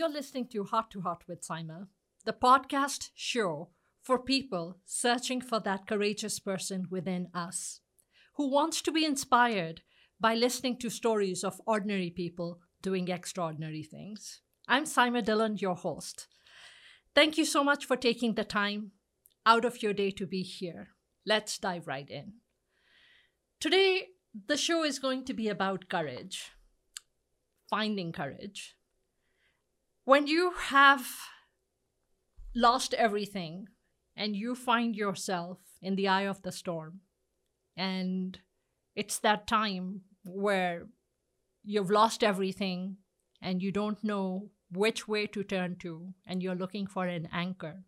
You're listening to Heart to Heart with Saima, the podcast show for people searching for that courageous person within us who wants to be inspired by listening to stories of ordinary people doing extraordinary things. I'm Saima Dhillon, your host. Thank you so much for taking the time out of your day to be here. Let's dive right in. Today, the show is going to be about courage, finding courage. When you have lost everything and you find yourself in the eye of the storm, and it's that time where you've lost everything and you don't know which way to turn to, and you're looking for an anchor.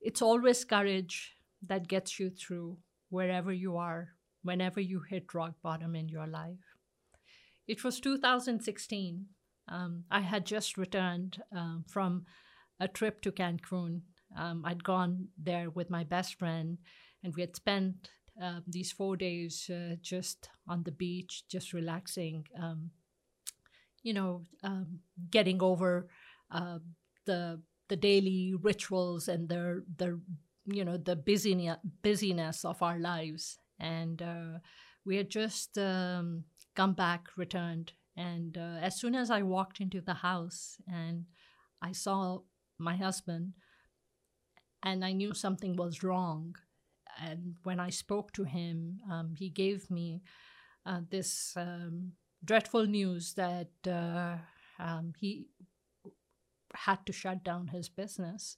It's always courage that gets you through wherever you are, whenever you hit rock bottom in your life. It was 2016. Um, I had just returned um, from a trip to Cancun. Um, I'd gone there with my best friend, and we had spent uh, these four days uh, just on the beach, just relaxing, um, you know, getting over uh, the the daily rituals and the the you know the busyness busyness of our lives. And uh, we had just come back, returned, and uh, as soon as I walked into the house and I saw my husband, and I knew something was wrong and when I spoke to him, um, he gave me uh, this um, dreadful news that uh, um, he had to shut down his business.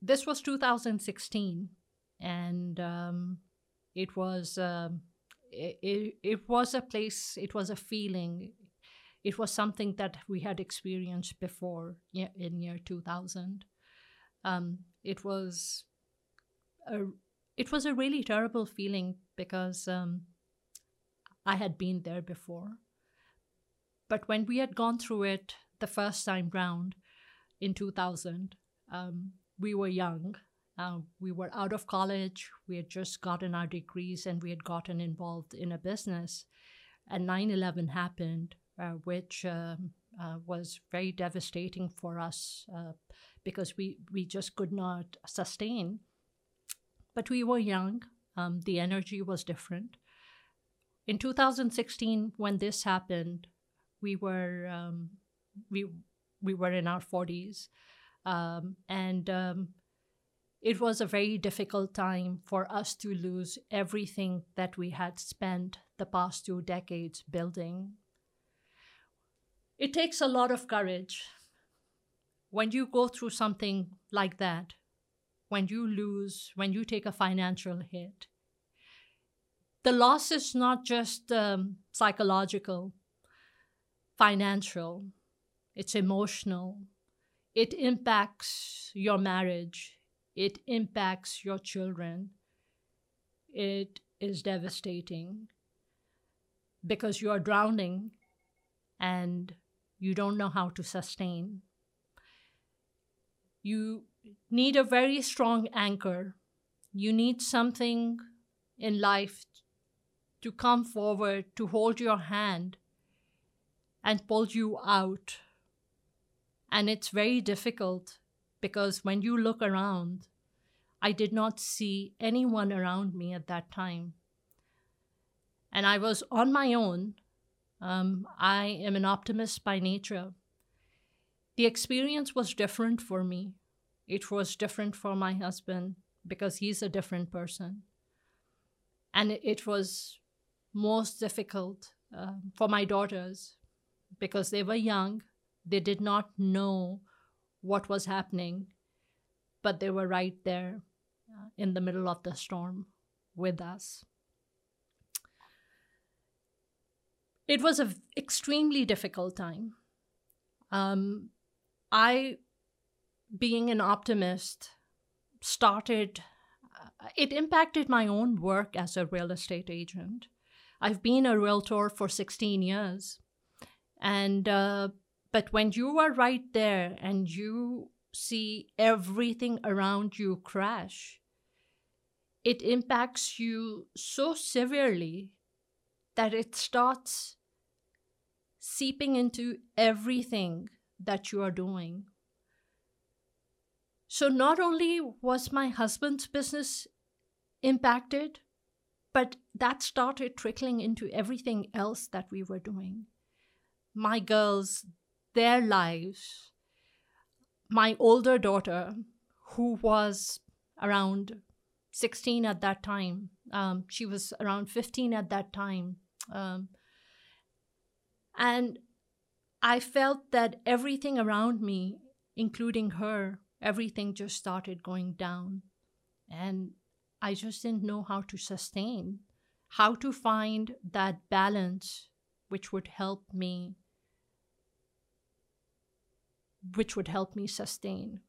This was 2016, and um, it was um, it, it, was a place, it was a feeling, it was something that we had experienced before in year 2000. Um, it was a it was a really terrible feeling because um, I had been there before. But when we had gone through it the first time round in 2000, um, we were young. Uh, we were out of college. We had just gotten our degrees and we had gotten involved in a business. And 9 11 happened, uh, which um, uh, was very devastating for us uh, because we, we just could not sustain but we were young. Um, the energy was different. In 2016, when this happened, we were um, we we were in our 40s, um, and it was a very difficult time for us to lose everything that we had spent the past two decades building. It takes a lot of courage when you go through something like that when you lose, when you take a financial hit. The loss is not just um, psychological, financial, it's emotional. It impacts your marriage, it impacts your children. It is devastating because you are drowning and you don't know how to sustain. You need a very strong anchor. You need something in life to come forward, to hold your hand and pull you out. And it's very difficult because when you look around, I did not see anyone around me at that time. And I was on my own. Um, I am an optimist by nature. The experience was different for me. It was different for my husband because he's a different person. And it was most difficult uh, for my daughters because they were young. They did not know what was happening, but they were right there uh, in the middle of the storm with us. It was an extremely difficult time. Um, I being an optimist started uh, it impacted my own work as a real estate agent i've been a realtor for 16 years and uh, but when you are right there and you see everything around you crash it impacts you so severely that it starts seeping into everything that you are doing. So, not only was my husband's business impacted, but that started trickling into everything else that we were doing. My girls, their lives, my older daughter, who was around 16 at that time, um, she was around 15 at that time. Um, and I felt that everything around me, including her, everything just started going down. And I just didn't know how to sustain, how to find that balance which would help me which would help me sustain.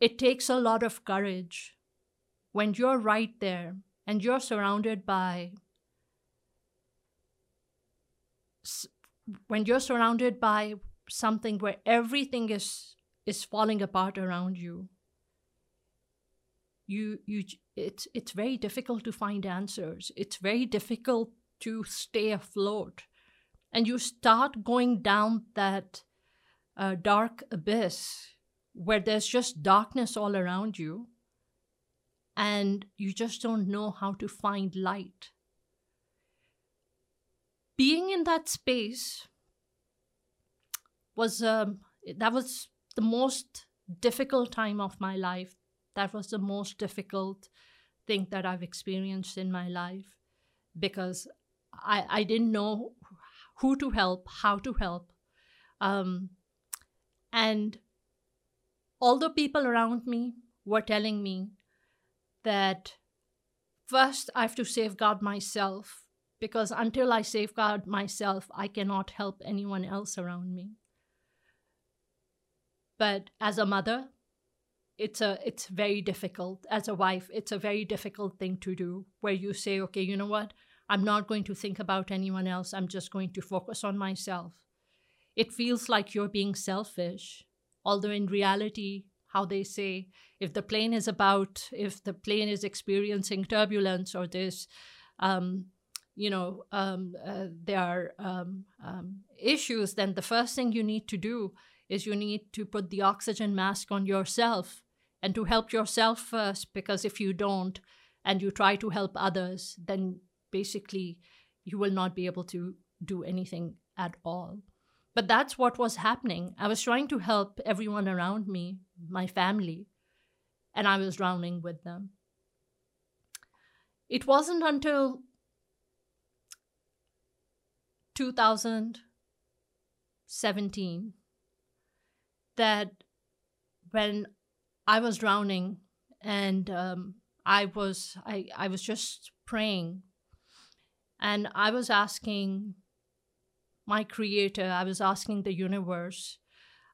It takes a lot of courage when you're right there and you're surrounded by when you're surrounded by something where everything is is falling apart around you. You you it's it's very difficult to find answers. It's very difficult to stay afloat. And you start going down that uh, dark abyss where there's just darkness all around you and you just don't know how to find light being in that space was um, that was the most difficult time of my life that was the most difficult thing that I've experienced in my life because I, I didn't know who to help, how to help. Um, and all the people around me were telling me that first I have to safeguard myself because until I safeguard myself, I cannot help anyone else around me. But as a mother, it's a it's very difficult. As a wife it's a very difficult thing to do where you say okay you know what? I'm not going to think about anyone else. I'm just going to focus on myself it feels like you're being selfish although in reality how they say if the plane is about if the plane is experiencing turbulence or this um, you know um, uh, there are um, um issues then the first thing you need to do is you need to put the oxygen mask on yourself and to help yourself first because if you don't and you try to help others then basically you will not be able to do anything at all but that's what was happening. I was trying to help everyone around me my family and i was drowning with them. It wasn't until 2017 that when I was drowning, and um, I was I I was just praying, and I was asking my Creator. I was asking the universe.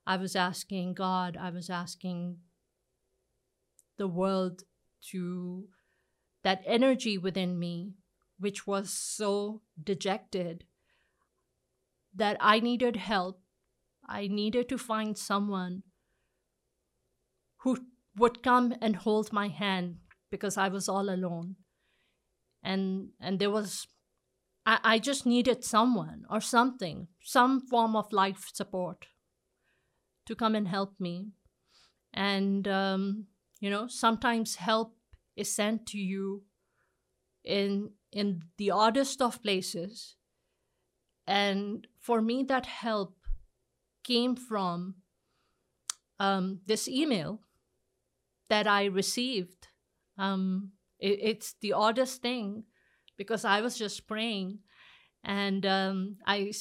I was asking God. I was asking the world to that energy within me, which was so dejected that I needed help. I needed to find someone who would come and hold my hand because I was all alone. And and there was I, I just needed someone or something, some form of life support to come and help me. And um, you know, sometimes help is sent to you in in the oddest of places. And for me, that help came from um, this email that I received. Um, it, it's the oddest thing because I was just praying and um, I,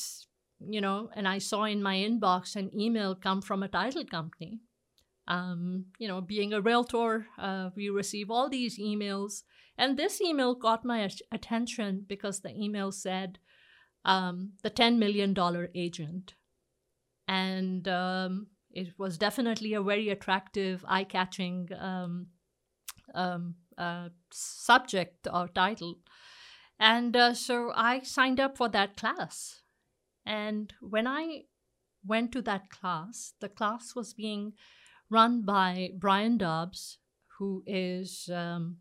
you know, and I saw in my inbox an email come from a title company. Um, you know, being a realtor, uh, we receive all these emails. And this email got my attention because the email said, um, the $10 million agent. And um, it was definitely a very attractive, eye catching um, um, uh, subject or title. And uh, so I signed up for that class. And when I went to that class, the class was being run by Brian Dobbs, who is um,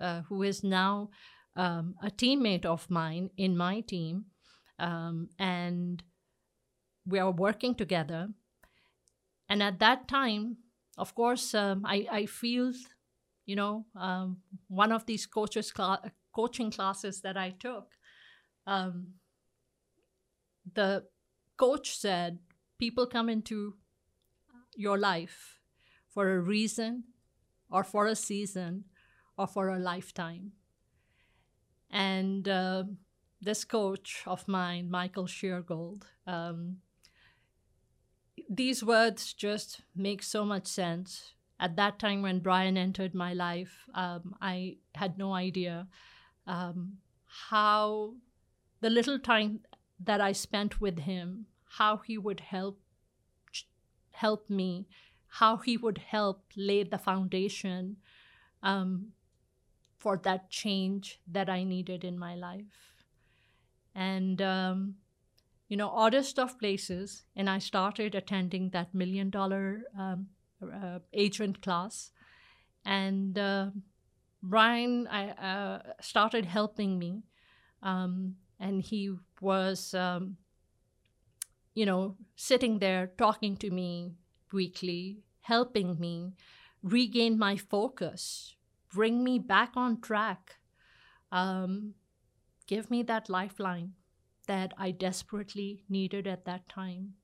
uh, who is now um, a teammate of mine in my team, um, and we are working together. And at that time, of course, um, I, I feel, you know, um, one of these coaches cl- coaching classes that I took, um, the coach said, people come into your life for a reason or for a season or for a lifetime. And uh, this coach of mine, Michael Sheargold, um, these words just make so much sense. At that time when Brian entered my life, um, I had no idea um, how the little time that I spent with him, how he would help help me, how he would help lay the foundation um, for that change that I needed in my life. And, um, you know, oddest of places, and I started attending that million dollar um, uh, agent class. And uh, Brian I, uh, started helping me, um, and he was, um, you know, sitting there talking to me weekly, helping me regain my focus, bring me back on track, um, give me that lifeline that I desperately needed at that time.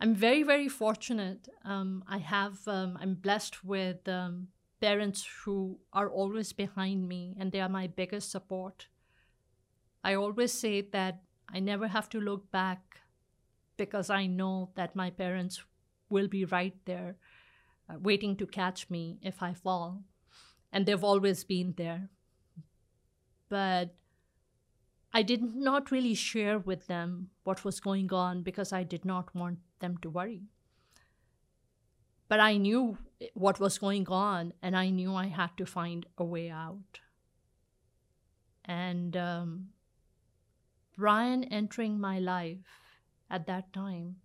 I'm very, very fortunate. Um, I have, um, I'm blessed with um, parents who are always behind me and they are my biggest support. I always say that I never have to look back because I know that my parents will be right there uh, waiting to catch me if I fall. And they've always been there. But I did not really share with them what was going on because I did not want them to worry. But I knew what was going on and I knew I had to find a way out. And um, Brian entering my life at that time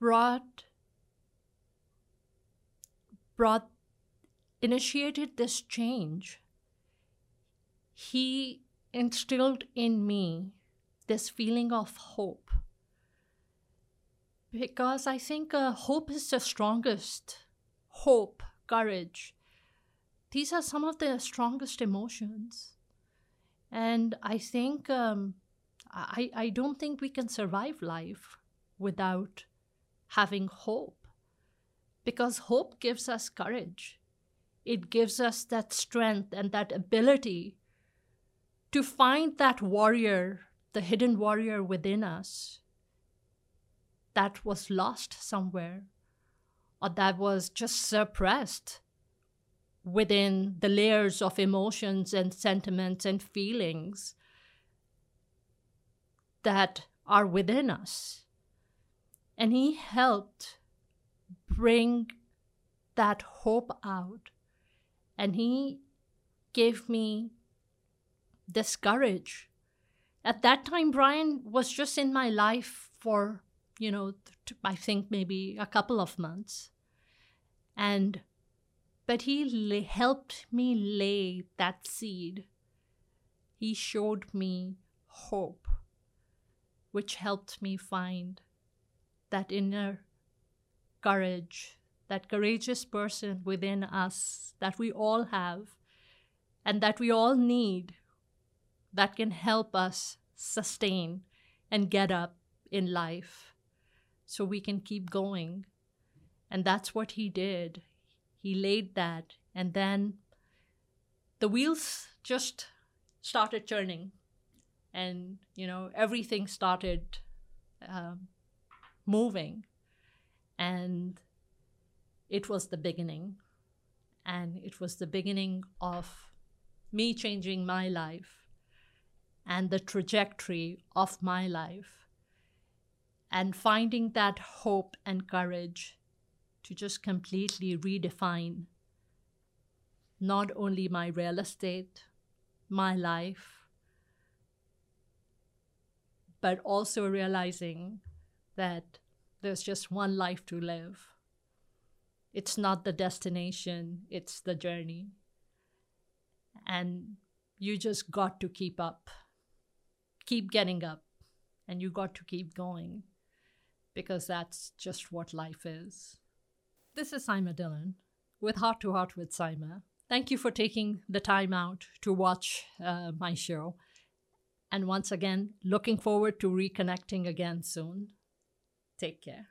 brought brought initiated this change he instilled in me this feeling of hope because i think uh, hope is the strongest. Hope. Courage. These are some of the strongest emotions. And i think um, I, I don't think we can survive life without having hope. Because hope gives us courage, it gives us that strength and that ability to find that warrior, the hidden warrior within us that was lost somewhere or that was just suppressed within the layers of emotions and sentiments and feelings that are within us. And He helped bring that hope out. And He gave me this courage. At that time, Brian was just in my life for, you know, I think maybe a couple of months. And, but he helped me lay that seed. He showed me hope which helped me find that inner courage, that courageous person within us that we all have and that we all need that can help us sustain and get up in life so we can keep going. And that's what he did. He laid that, and then the wheels just started turning. And you know everything started um, moving. And it was the beginning. And it was the beginning of me changing my life and the trajectory of my life and finding that hope and courage to just completely redefine not only my real estate, my life, but also realizing that there's just one life to live. It's not the destination, it's the journey. And you just got to keep up, keep getting up, and you got to keep going because that's just what life is. This is Saima Dhillon with Heart to Heart with Saima. Thank you for taking the time out to watch uh, my show. And once again, looking forward to reconnecting again soon. Take care.